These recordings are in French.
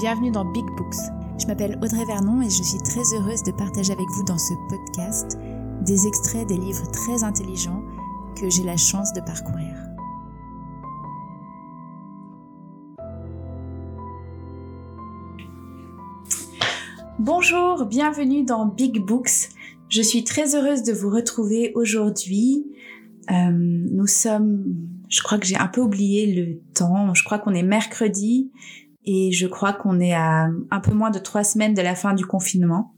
bienvenue dans Big Books. Je m'appelle Audrey Vernon et je suis très heureuse de partager avec vous dans ce podcast des extraits des livres très intelligents que j'ai la chance de parcourir. Bonjour, bienvenue dans Big Books. Je suis très heureuse de vous retrouver aujourd'hui. Euh, nous sommes, je crois que j'ai un peu oublié le temps, je crois qu'on est mercredi et je crois qu'on est à un peu moins de trois semaines de la fin du confinement.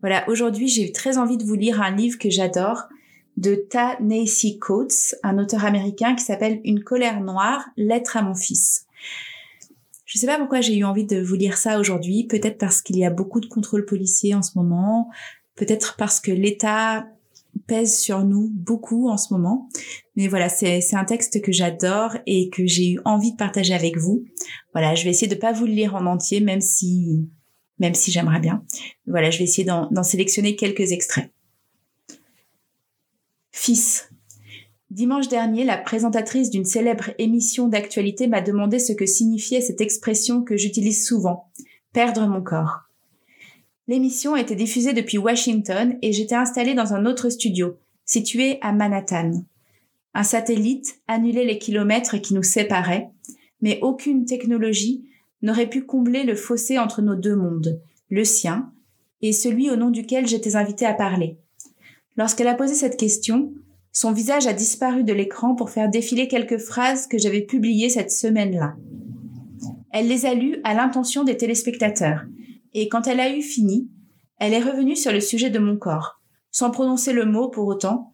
Voilà, aujourd'hui j'ai très envie de vous lire un livre que j'adore de Ta Nehisi Coates, un auteur américain qui s'appelle Une colère noire, lettre à mon fils. Je ne sais pas pourquoi j'ai eu envie de vous lire ça aujourd'hui. Peut-être parce qu'il y a beaucoup de contrôles policiers en ce moment. Peut-être parce que l'État pèse sur nous beaucoup en ce moment. Mais voilà, c'est un texte que j'adore et que j'ai eu envie de partager avec vous. Voilà, je vais essayer de pas vous le lire en entier, même si, même si j'aimerais bien. Voilà, je vais essayer d'en sélectionner quelques extraits. Fils, Dimanche dernier, la présentatrice d'une célèbre émission d'actualité m'a demandé ce que signifiait cette expression que j'utilise souvent, perdre mon corps. L'émission était diffusée depuis Washington et j'étais installée dans un autre studio, situé à Manhattan. Un satellite annulait les kilomètres qui nous séparaient, mais aucune technologie n'aurait pu combler le fossé entre nos deux mondes, le sien et celui au nom duquel j'étais invitée à parler. Lorsqu'elle a posé cette question, son visage a disparu de l'écran pour faire défiler quelques phrases que j'avais publiées cette semaine-là. Elle les a lues à l'intention des téléspectateurs, et quand elle a eu fini, elle est revenue sur le sujet de mon corps, sans prononcer le mot pour autant.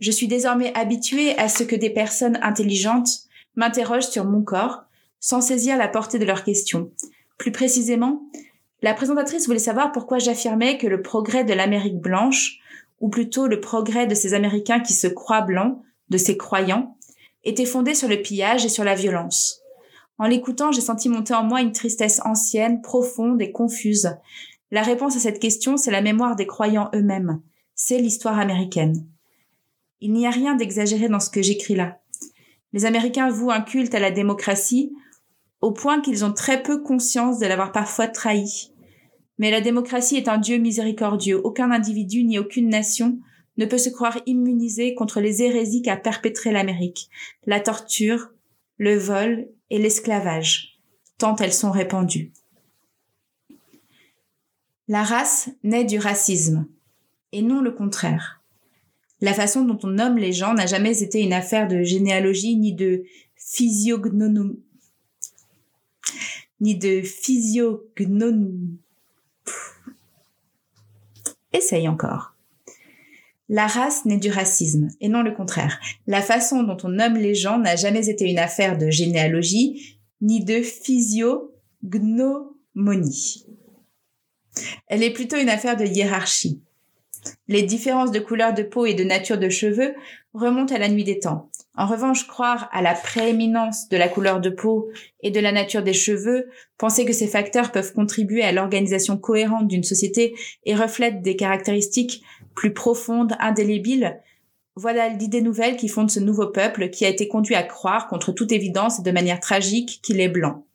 Je suis désormais habituée à ce que des personnes intelligentes m'interrogent sur mon corps, sans saisir la portée de leurs questions. Plus précisément, la présentatrice voulait savoir pourquoi j'affirmais que le progrès de l'Amérique blanche ou plutôt le progrès de ces Américains qui se croient blancs, de ces croyants, était fondé sur le pillage et sur la violence. En l'écoutant, j'ai senti monter en moi une tristesse ancienne, profonde et confuse. La réponse à cette question, c'est la mémoire des croyants eux-mêmes. C'est l'histoire américaine. Il n'y a rien d'exagéré dans ce que j'écris là. Les Américains vouent un culte à la démocratie, au point qu'ils ont très peu conscience de l'avoir parfois trahi. Mais la démocratie est un Dieu miséricordieux. Aucun individu ni aucune nation ne peut se croire immunisé contre les hérésies qu'a perpétrées l'Amérique, la torture, le vol et l'esclavage, tant elles sont répandues. La race naît du racisme, et non le contraire. La façon dont on nomme les gens n'a jamais été une affaire de généalogie ni de physiognonomie, ni de physiognonomie Essaye encore. La race naît du racisme, et non le contraire. La façon dont on nomme les gens n'a jamais été une affaire de généalogie, ni de physiognomonie. Elle est plutôt une affaire de hiérarchie. Les différences de couleur de peau et de nature de cheveux remontent à la nuit des temps. En revanche, croire à la prééminence de la couleur de peau et de la nature des cheveux, penser que ces facteurs peuvent contribuer à l'organisation cohérente d'une société et reflètent des caractéristiques plus profondes, indélébiles, voilà l'idée nouvelle qui fonde ce nouveau peuple qui a été conduit à croire, contre toute évidence et de manière tragique, qu'il est blanc.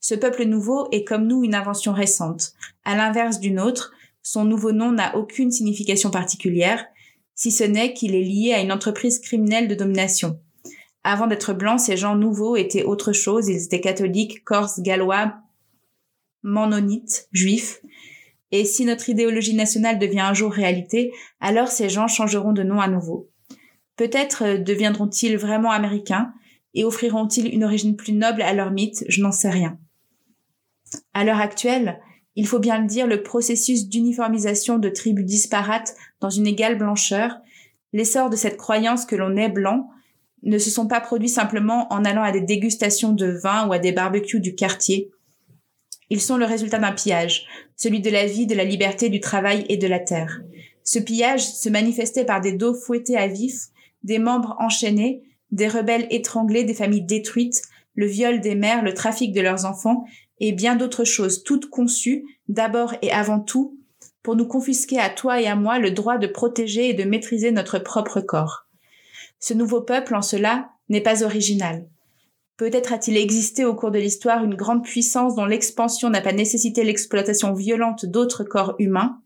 Ce peuple nouveau est comme nous une invention récente. À l'inverse d'une autre, son nouveau nom n'a aucune signification particulière, si ce n'est qu'il est lié à une entreprise criminelle de domination. Avant d'être blancs, ces gens nouveaux étaient autre chose, ils étaient catholiques, corses, gallois, mennonites, juifs. Et si notre idéologie nationale devient un jour réalité, alors ces gens changeront de nom à nouveau. Peut-être euh, deviendront-ils vraiment américains et offriront-ils une origine plus noble à leur mythe, je n'en sais rien. À l'heure actuelle, il faut bien le dire, le processus d'uniformisation de tribus disparates dans une égale blancheur, l'essor de cette croyance que l'on est blanc, ne se sont pas produits simplement en allant à des dégustations de vin ou à des barbecues du quartier. Ils sont le résultat d'un pillage, celui de la vie, de la liberté, du travail et de la terre. Ce pillage se manifestait par des dos fouettés à vif, des membres enchaînés, des rebelles étranglés, des familles détruites, le viol des mères, le trafic de leurs enfants et bien d'autres choses, toutes conçues, d'abord et avant tout, pour nous confisquer à toi et à moi le droit de protéger et de maîtriser notre propre corps. Ce nouveau peuple, en cela, n'est pas original. Peut-être a-t-il existé au cours de l'histoire une grande puissance dont l'expansion n'a pas nécessité l'exploitation violente d'autres corps humains?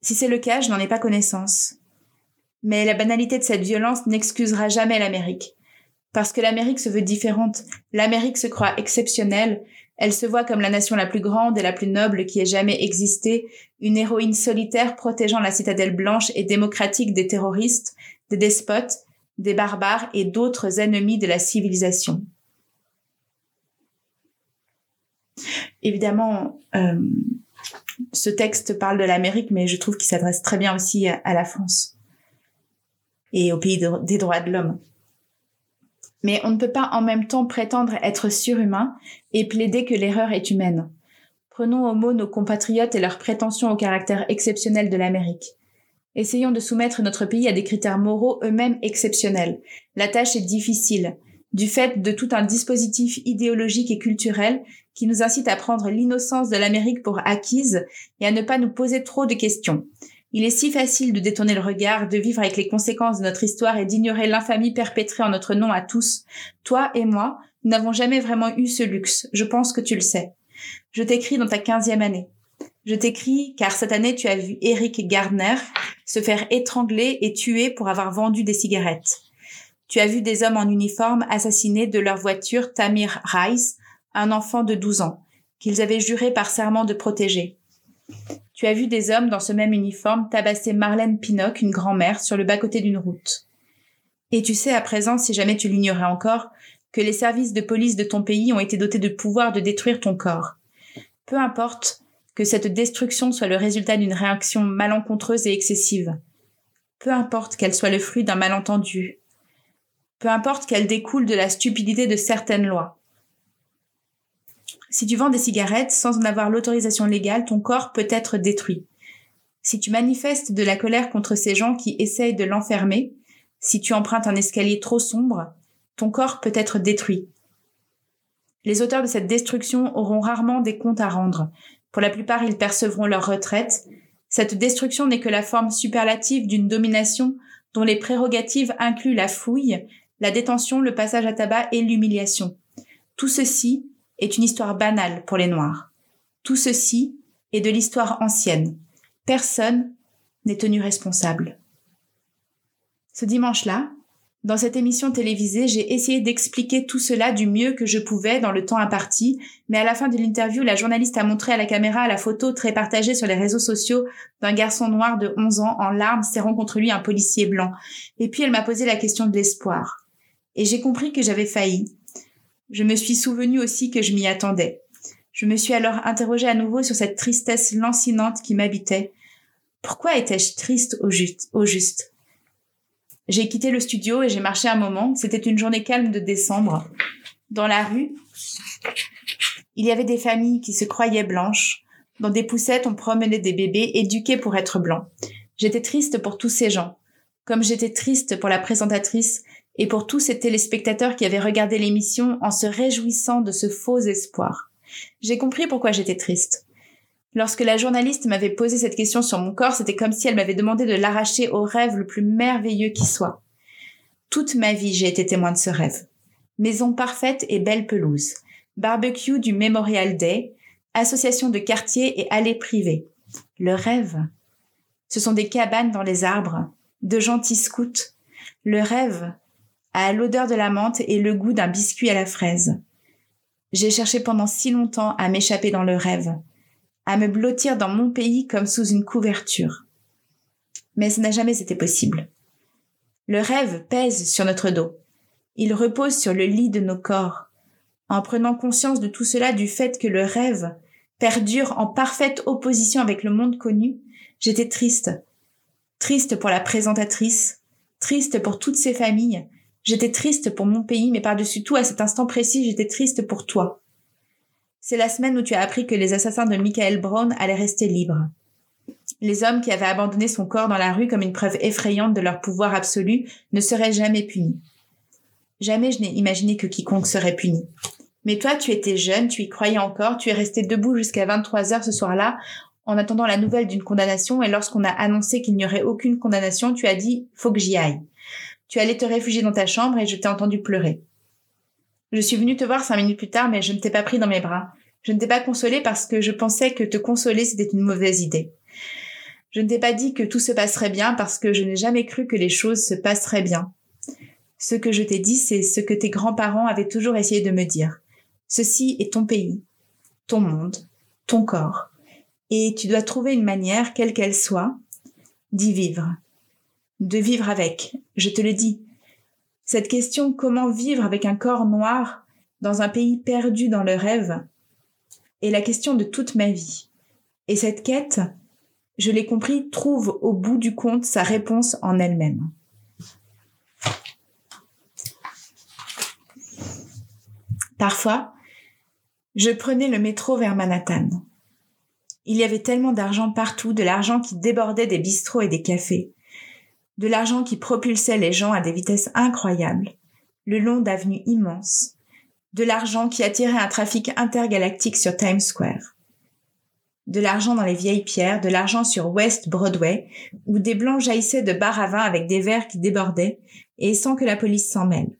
Si c'est le cas, je n'en ai pas connaissance. Mais la banalité de cette violence n'excusera jamais l'Amérique. Parce que l'Amérique se veut différente, l'Amérique se croit exceptionnelle, elle se voit comme la nation la plus grande et la plus noble qui ait jamais existé, une héroïne solitaire protégeant la citadelle blanche et démocratique des terroristes, des despotes, des barbares et d'autres ennemis de la civilisation. Évidemment, euh, ce texte parle de l'Amérique, mais je trouve qu'il s'adresse très bien aussi à, la France et au pays des droits de l'homme. Mais on ne peut pas en même temps prétendre être surhumain et plaider que l'erreur est humaine. Prenons au mot nos compatriotes et leur prétention au caractère exceptionnel de l'Amérique. Essayons de soumettre notre pays à des critères moraux eux-mêmes exceptionnels. La tâche est difficile, du fait de tout un dispositif idéologique et culturel qui nous incite à prendre l'innocence de l'Amérique pour acquise et à ne pas nous poser trop de questions. Il est si facile de détourner le regard, de vivre avec les conséquences de notre histoire et d'ignorer l'infamie perpétrée en notre nom à tous. Toi et moi, nous n'avons jamais vraiment eu ce luxe. Je pense que tu le sais. Je t'écris dans ta quinzième année. Je t'écris car cette année tu as vu Eric Gardner se faire étrangler et tuer pour avoir vendu des cigarettes. Tu as vu des hommes en uniforme assassiner de leur voiture Tamir Rice, un enfant de 12 ans, qu'ils avaient juré par serment de protéger. Tu as vu des hommes dans ce même uniforme tabasser Marlène Pinock, une grand-mère, sur le bas-côté d'une route. Et tu sais à présent, si jamais tu l'ignorais encore, que les services de police de ton pays ont été dotés de pouvoir de détruire ton corps. Peu importe que cette destruction soit le résultat d'une réaction malencontreuse et excessive. Peu importe qu'elle soit le fruit d'un malentendu. Peu importe qu'elle découle de la stupidité de certaines lois. Si tu vends des cigarettes sans en avoir l'autorisation légale, ton corps peut être détruit. Si tu manifestes de la colère contre ces gens qui essayent de l'enfermer, si tu empruntes un escalier trop sombre, ton corps peut être détruit. Les auteurs de cette destruction auront rarement des comptes à rendre, pour la plupart, ils percevront leur retraite. Cette destruction n'est que la forme superlative d'une domination dont les prérogatives incluent la fouille, la détention, le passage à tabac et l'humiliation. Tout ceci est une histoire banale pour les Noirs. Tout ceci est de l'histoire ancienne. Personne n'est tenu responsable. Ce dimanche-là, dans cette émission télévisée, j'ai essayé d'expliquer tout cela du mieux que je pouvais dans le temps imparti, mais à la fin de l'interview, la journaliste a montré à la caméra la photo très partagée sur les réseaux sociaux d'un garçon noir de 11 ans en larmes serrant contre lui un policier blanc. Et puis elle m'a posé la question de l'espoir. Et j'ai compris que j'avais failli. Je me suis souvenu aussi que je m'y attendais. Je me suis alors interrogée à nouveau sur cette tristesse lancinante qui m'habitait. Pourquoi étais-je triste au juste, au juste? J'ai quitté le studio et j'ai marché un moment. C'était une journée calme de décembre. Dans la rue, il y avait des familles qui se croyaient blanches. Dans des poussettes, on promenait des bébés éduqués pour être blancs. J'étais triste pour tous ces gens, comme j'étais triste pour la présentatrice et pour tous ces téléspectateurs qui avaient regardé l'émission en se réjouissant de ce faux espoir. J'ai compris pourquoi j'étais triste. Lorsque la journaliste m'avait posé cette question sur mon corps, c'était comme si elle m'avait demandé de l'arracher au rêve le plus merveilleux qui soit. Toute ma vie, j'ai été témoin de ce rêve. Maison parfaite et belle pelouse. Barbecue du Memorial Day. Association de quartier et allées privées. Le rêve. Ce sont des cabanes dans les arbres. De gentils scouts. Le rêve a l'odeur de la menthe et le goût d'un biscuit à la fraise. J'ai cherché pendant si longtemps à m'échapper dans le rêve à me blottir dans mon pays comme sous une couverture. Mais ce n'a jamais été possible. Le rêve pèse sur notre dos. Il repose sur le lit de nos corps. En prenant conscience de tout cela, du fait que le rêve perdure en parfaite opposition avec le monde connu, j'étais triste. Triste pour la présentatrice, triste pour toutes ces familles, j'étais triste pour mon pays, mais par-dessus tout, à cet instant précis, j'étais triste pour toi. C'est la semaine où tu as appris que les assassins de Michael Brown allaient rester libres. Les hommes qui avaient abandonné son corps dans la rue comme une preuve effrayante de leur pouvoir absolu ne seraient jamais punis. Jamais je n'ai imaginé que quiconque serait puni. Mais toi, tu étais jeune, tu y croyais encore, tu es resté debout jusqu'à 23 heures ce soir-là, en attendant la nouvelle d'une condamnation, et lorsqu'on a annoncé qu'il n'y aurait aucune condamnation, tu as dit, faut que j'y aille. Tu allais te réfugier dans ta chambre et je t'ai entendu pleurer. Je suis venue te voir cinq minutes plus tard, mais je ne t'ai pas pris dans mes bras. Je ne t'ai pas consolé parce que je pensais que te consoler, c'était une mauvaise idée. Je ne t'ai pas dit que tout se passerait bien parce que je n'ai jamais cru que les choses se passeraient bien. Ce que je t'ai dit, c'est ce que tes grands-parents avaient toujours essayé de me dire. Ceci est ton pays, ton monde, ton corps. Et tu dois trouver une manière, quelle qu'elle soit, d'y vivre. De vivre avec, je te le dis. Cette question comment vivre avec un corps noir dans un pays perdu dans le rêve est la question de toute ma vie. Et cette quête, je l'ai compris, trouve au bout du compte sa réponse en elle-même. Parfois, je prenais le métro vers Manhattan. Il y avait tellement d'argent partout, de l'argent qui débordait des bistrots et des cafés, de l'argent qui propulsait les gens à des vitesses incroyables, le long d'avenues immenses, de l'argent qui attirait un trafic intergalactique sur Times Square, de l'argent dans les vieilles pierres, de l'argent sur West Broadway, où des blancs jaillissaient de bar à vin avec des verres qui débordaient, et sans que la police s'en mêle.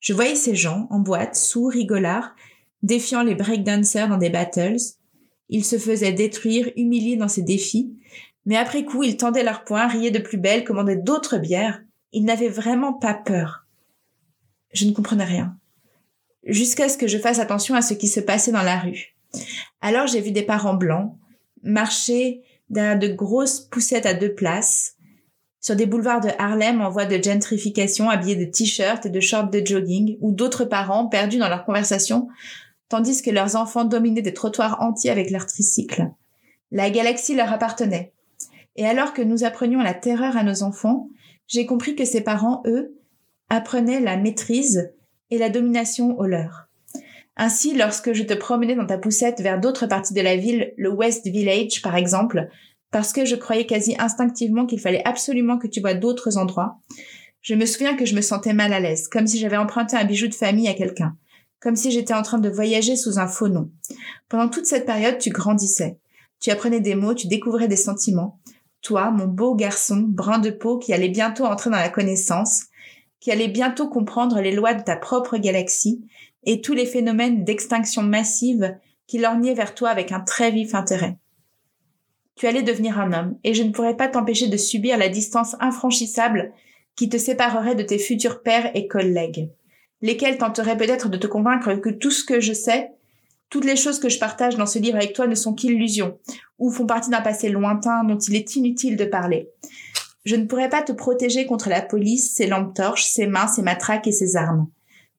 Je voyais ces gens, en boîte, sous rigolards, défiant les breakdancers dans des battles. Ils se faisaient détruire, humiliés dans ces défis, mais après coup, ils tendaient leurs poings, riaient de plus belle, commandaient d'autres bières. Ils n'avaient vraiment pas peur. Je ne comprenais rien. Jusqu'à ce que je fasse attention à ce qui se passait dans la rue. Alors j'ai vu des parents blancs marcher derrière de grosses poussettes à deux places, sur des boulevards de Harlem en voie de gentrification, habillés de t-shirts et de shorts de jogging, ou d'autres parents perdus dans leur conversation, tandis que leurs enfants dominaient des trottoirs entiers avec leurs tricycles. La galaxie leur appartenait. Et alors que nous apprenions la terreur à nos enfants, j'ai compris que ces parents, eux, apprenaient la maîtrise et la domination au leur. Ainsi, lorsque je te promenais dans ta poussette vers d'autres parties de la ville, le West Village par exemple, parce que je croyais quasi instinctivement qu'il fallait absolument que tu vois d'autres endroits. Je me souviens que je me sentais mal à l'aise, comme si j'avais emprunté un bijou de famille à quelqu'un, comme si j'étais en train de voyager sous un faux nom. Pendant toute cette période, tu grandissais. Tu apprenais des mots, tu découvrais des sentiments. Toi, mon beau garçon, brun de peau, qui allait bientôt entrer dans la connaissance, qui allait bientôt comprendre les lois de ta propre galaxie et tous les phénomènes d'extinction massive qui lorgnaient vers toi avec un très vif intérêt. Tu allais devenir un homme, et je ne pourrais pas t'empêcher de subir la distance infranchissable qui te séparerait de tes futurs pères et collègues, lesquels tenteraient peut-être de te convaincre que tout ce que je sais, toutes les choses que je partage dans ce livre avec toi ne sont qu'illusions, ou font partie d'un passé lointain dont il est inutile de parler. Je ne pourrais pas te protéger contre la police, ses lampes torches, ses mains, ses matraques et ses armes.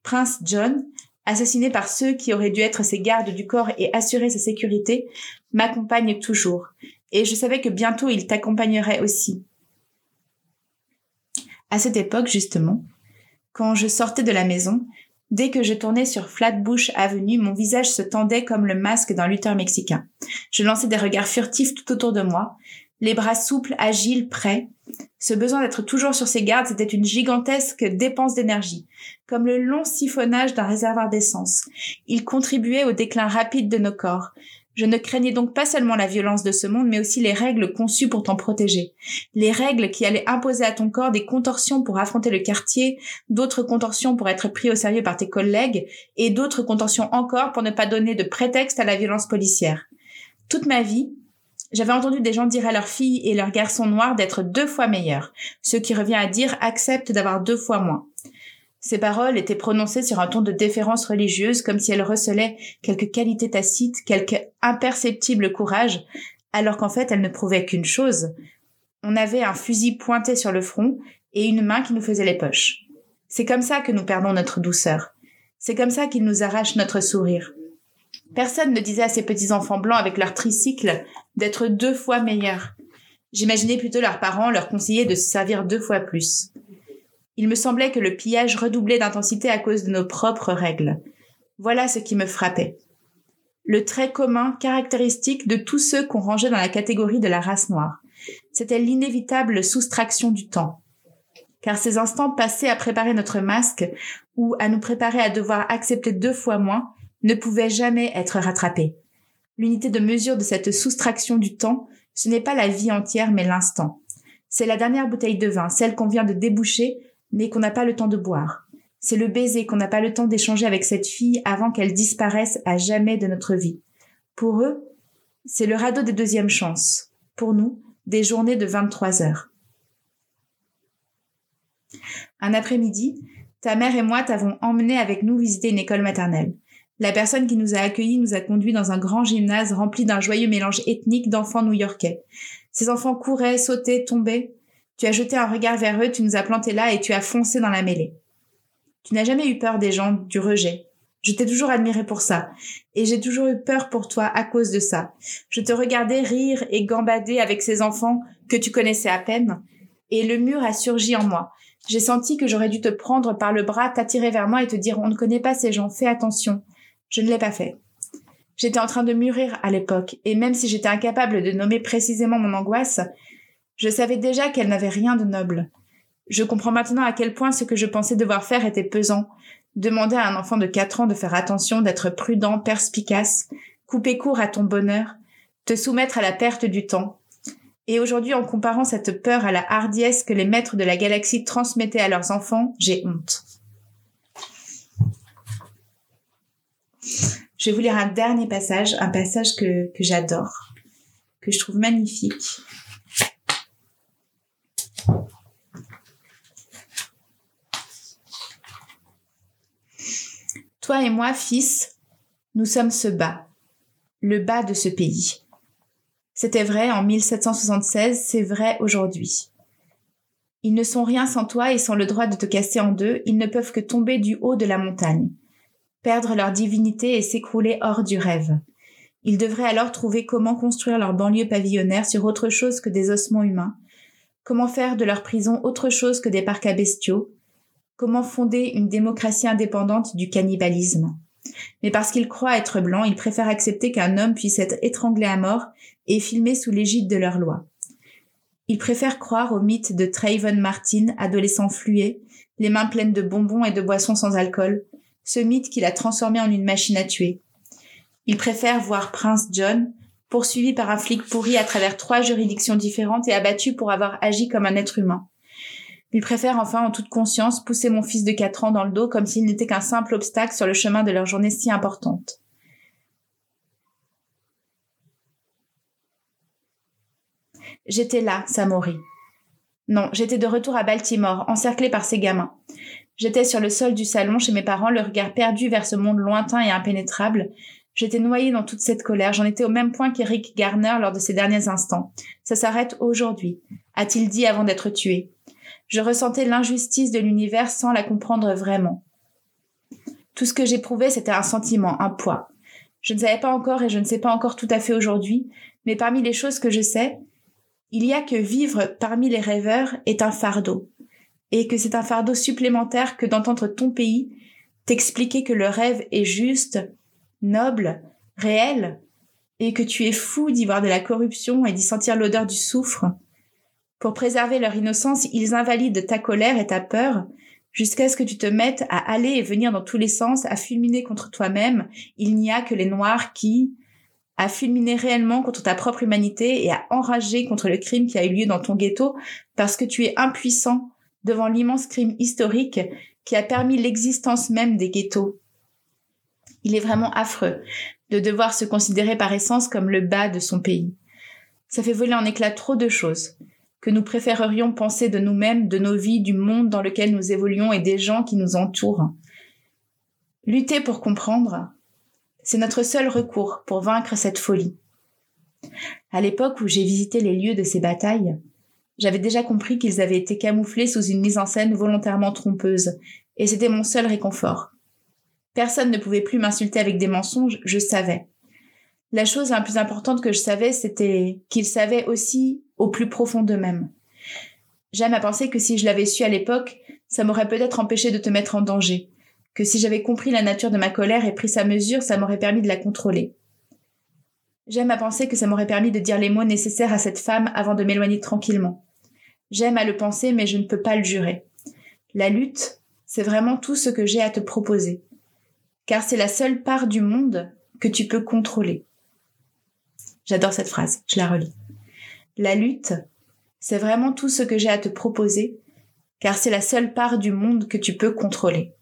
Prince John, assassiné par ceux qui auraient dû être ses gardes du corps et assurer sa sécurité, m'accompagne toujours, et je savais que bientôt il t'accompagnerait aussi. À cette époque, justement, quand je sortais de la maison, dès que je tournais sur Flatbush Avenue, mon visage se tendait comme le masque d'un lutteur mexicain. Je lançais des regards furtifs tout autour de moi, les bras souples, agiles, prêts. Ce besoin d'être toujours sur ses gardes, c'était une gigantesque dépense d'énergie, comme le long siphonnage d'un réservoir d'essence. Il contribuait au déclin rapide de nos corps, je ne craignais donc pas seulement la violence de ce monde, mais aussi les règles conçues pour t'en protéger. Les règles qui allaient imposer à ton corps des contorsions pour affronter le quartier, d'autres contorsions pour être pris au sérieux par tes collègues, et d'autres contorsions encore pour ne pas donner de prétexte à la violence policière. Toute ma vie, j'avais entendu des gens dire à leurs filles et leurs garçons noirs d'être deux fois meilleurs, ce qui revient à dire accepte d'avoir deux fois moins. Ces paroles étaient prononcées sur un ton de déférence religieuse, comme si elles recelaient quelque qualité tacite, quelque imperceptible courage, alors qu'en fait elles ne prouvaient qu'une chose. On avait un fusil pointé sur le front et une main qui nous faisait les poches. C'est comme ça que nous perdons notre douceur. C'est comme ça qu'ils nous arrachent notre sourire. Personne ne disait à ces petits enfants blancs avec leur tricycle d'être deux fois meilleurs. J'imaginais plutôt leurs parents leur conseiller de se servir deux fois plus. Il me semblait que le pillage redoublait d'intensité à cause de nos propres règles. Voilà ce qui me frappait. Le trait commun, caractéristique de tous ceux qu'on rangeait dans la catégorie de la race noire. C'était l'inévitable soustraction du temps. Car ces instants passés à préparer notre masque ou à nous préparer à devoir accepter deux fois moins ne pouvaient jamais être rattrapés. L'unité de mesure de cette soustraction du temps, ce n'est pas la vie entière mais l'instant. C'est la dernière bouteille de vin, celle qu'on vient de déboucher mais qu'on n'a pas le temps de boire. C'est le baiser qu'on n'a pas le temps d'échanger avec cette fille avant qu'elle disparaisse à jamais de notre vie. Pour eux, c'est le radeau des deuxièmes chances. Pour nous, des journées de 23 heures. Un après-midi, ta mère et moi t'avons emmené avec nous visiter une école maternelle. La personne qui nous a accueillis nous a conduits dans un grand gymnase rempli d'un joyeux mélange ethnique d'enfants new-yorkais. Ces enfants couraient, sautaient, tombaient. Tu as jeté un regard vers eux, tu nous as plantés là et tu as foncé dans la mêlée. Tu n'as jamais eu peur des gens, du rejet. Je t'ai toujours admiré pour ça. Et j'ai toujours eu peur pour toi à cause de ça. Je te regardais rire et gambader avec ces enfants que tu connaissais à peine. Et le mur a surgi en moi. J'ai senti que j'aurais dû te prendre par le bras, t'attirer vers moi et te dire on ne connaît pas ces gens, fais attention. Je ne l'ai pas fait. J'étais en train de mûrir à l'époque, et même si j'étais incapable de nommer précisément mon angoisse, je savais déjà qu'elle n'avait rien de noble. Je comprends maintenant à quel point ce que je pensais devoir faire était pesant. Demander à un enfant de quatre ans de faire attention, d'être prudent, perspicace, couper court à ton bonheur, te soumettre à la perte du temps. Et aujourd'hui, en comparant cette peur à la hardiesse que les maîtres de la galaxie transmettaient à leurs enfants, j'ai honte. Je vais vous lire un dernier passage, un passage que, que j'adore, que je trouve magnifique. Toi et moi, fils, nous sommes ce bas, le bas de ce pays. C'était vrai en 1776, c'est vrai aujourd'hui. Ils ne sont rien sans toi et sans le droit de te casser en deux, ils ne peuvent que tomber du haut de la montagne perdre leur divinité et s'écrouler hors du rêve. Ils devraient alors trouver comment construire leur banlieue pavillonnaire sur autre chose que des ossements humains, comment faire de leur prison autre chose que des parcs à bestiaux, comment fonder une démocratie indépendante du cannibalisme. Mais parce qu'ils croient être blancs, ils préfèrent accepter qu'un homme puisse être étranglé à mort et filmé sous l'égide de leur loi. Ils préfèrent croire au mythe de Trayvon Martin, adolescent fluet, les mains pleines de bonbons et de boissons sans alcool, ce mythe qu'il a transformé en une machine à tuer. Il préfère voir Prince John poursuivi par un flic pourri à travers trois juridictions différentes et abattu pour avoir agi comme un être humain. Il préfère enfin en toute conscience pousser mon fils de quatre ans dans le dos comme s'il n'était qu'un simple obstacle sur le chemin de leur journée si importante. J'étais là, Samori. Non, j'étais de retour à Baltimore, encerclé par ces gamins. J'étais sur le sol du salon chez mes parents, le regard perdu vers ce monde lointain et impénétrable. J'étais noyée dans toute cette colère. J'en étais au même point qu'Eric Garner lors de ses derniers instants. Ça s'arrête aujourd'hui, a-t-il dit avant d'être tué. Je ressentais l'injustice de l'univers sans la comprendre vraiment. Tout ce que j'éprouvais, c'était un sentiment, un poids. Je ne savais pas encore et je ne sais pas encore tout à fait aujourd'hui, mais parmi les choses que je sais, il y a que vivre parmi les rêveurs est un fardeau et que c'est un fardeau supplémentaire que d'entendre ton pays t'expliquer que le rêve est juste, noble, réel, et que tu es fou d'y voir de la corruption et d'y sentir l'odeur du soufre. Pour préserver leur innocence, ils invalident ta colère et ta peur, jusqu'à ce que tu te mettes à aller et venir dans tous les sens, à fulminer contre toi-même. Il n'y a que les Noirs qui, à fulminer réellement contre ta propre humanité et à enrager contre le crime qui a eu lieu dans ton ghetto, parce que tu es impuissant devant l'immense crime historique qui a permis l'existence même des ghettos. Il est vraiment affreux de devoir se considérer par essence comme le bas de son pays. Ça fait voler en éclats trop de choses que nous préférerions penser de nous-mêmes, de nos vies, du monde dans lequel nous évoluons et des gens qui nous entourent. Lutter pour comprendre, c'est notre seul recours pour vaincre cette folie. À l'époque où j'ai visité les lieux de ces batailles, j'avais déjà compris qu'ils avaient été camouflés sous une mise en scène volontairement trompeuse, et c'était mon seul réconfort. Personne ne pouvait plus m'insulter avec des mensonges, je savais. La chose la plus importante que je savais, c'était qu'ils savaient aussi au plus profond d'eux-mêmes. J'aime à penser que si je l'avais su à l'époque, ça m'aurait peut-être empêché de te mettre en danger, que si j'avais compris la nature de ma colère et pris sa mesure, ça m'aurait permis de la contrôler. J'aime à penser que ça m'aurait permis de dire les mots nécessaires à cette femme avant de m'éloigner tranquillement. J'aime à le penser, mais je ne peux pas le jurer. La lutte, c'est vraiment tout ce que j'ai à te proposer. Car c'est la seule part du monde que tu peux contrôler. J'adore cette phrase, je la relis. La lutte, c'est vraiment tout ce que j'ai à te proposer, car c'est la seule part du monde que tu peux contrôler.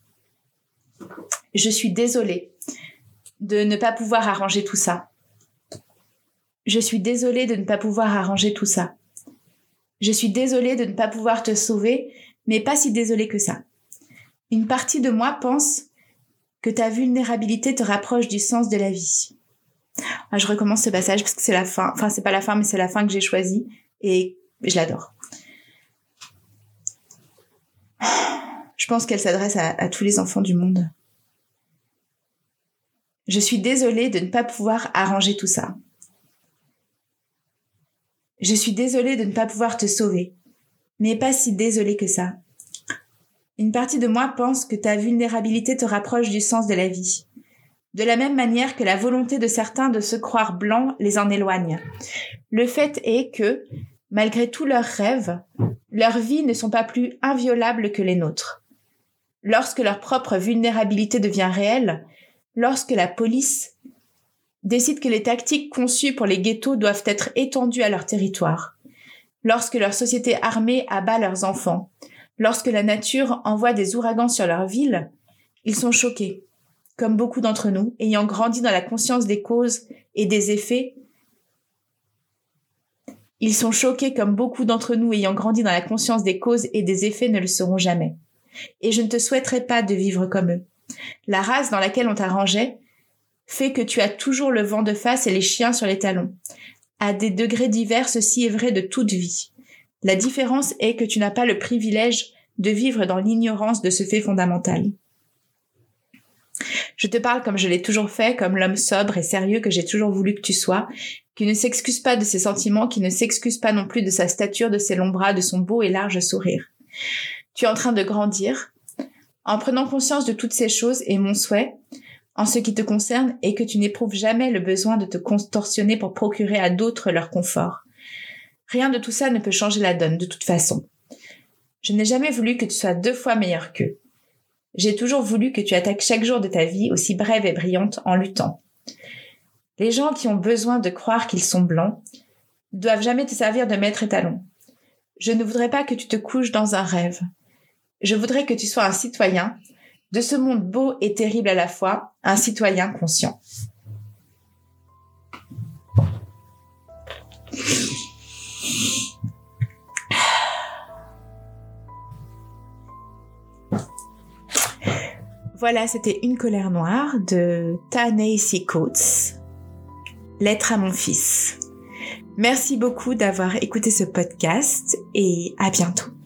Je suis désolée de ne pas pouvoir arranger tout ça. Je suis désolée de ne pas pouvoir arranger tout ça. Je suis désolée de ne pas pouvoir te sauver, mais pas si désolée que ça. Une partie de moi pense que ta vulnérabilité te rapproche du sens de la vie. Je recommence ce passage parce que c'est la fin. Enfin, c'est pas la fin, mais c'est la fin que j'ai choisie et je l'adore. Je pense qu'elle s'adresse à tous les enfants du monde. Je suis désolée de ne pas pouvoir arranger tout ça. Je suis désolée de ne pas pouvoir te sauver, mais pas si désolée que ça. Une partie de moi pense que ta vulnérabilité te rapproche du sens de la vie. De la même manière que la volonté de certains de se croire blancs les en éloigne. Le fait est que, malgré tous leurs rêves, leurs vies ne sont pas plus inviolables que les nôtres. Lorsque leur propre vulnérabilité devient réelle, lorsque la police décide que les tactiques conçues pour les ghettos doivent être étendues à leur territoire, lorsque leur société armée abat leurs enfants, lorsque la nature envoie des ouragans sur leur ville, ils sont choqués, comme beaucoup d'entre nous, ayant grandi dans la conscience des causes et des effets. Ils sont choqués comme beaucoup d'entre nous ayant grandi dans la conscience des causes et des effets ne le seront jamais. Et je ne te souhaiterais pas de vivre comme eux. La race dans laquelle on t'arrangeait fait que tu as toujours le vent de face et les chiens sur les talons. À des degrés divers, ceci est vrai de toute vie. La différence est que tu n'as pas le privilège de vivre dans l'ignorance de ce fait fondamental. Je te parle comme je l'ai toujours fait, comme l'homme sobre et sérieux que j'ai toujours voulu que tu sois, qui ne s'excuse pas de ses sentiments, qui ne s'excuse pas non plus de sa stature, de ses longs bras, de son beau et large sourire. Tu es en train de grandir. En prenant conscience de toutes ces choses et mon souhait, en ce qui te concerne est que tu n'éprouves jamais le besoin de te contorsionner pour procurer à d'autres leur confort. Rien de tout ça ne peut changer la donne, de toute façon. Je n'ai jamais voulu que tu sois deux fois meilleur qu'eux. J'ai toujours voulu que tu attaques chaque jour de ta vie aussi brève et brillante en luttant. Les gens qui ont besoin de croire qu'ils sont blancs doivent jamais te servir de maître étalon. Je ne voudrais pas que tu te couches dans un rêve. Je voudrais que tu sois un citoyen de ce monde beau et terrible à la fois, un citoyen conscient. Voilà, c'était Une colère noire de ta Coates. Lettre à mon fils. Merci beaucoup d'avoir écouté ce podcast et à bientôt.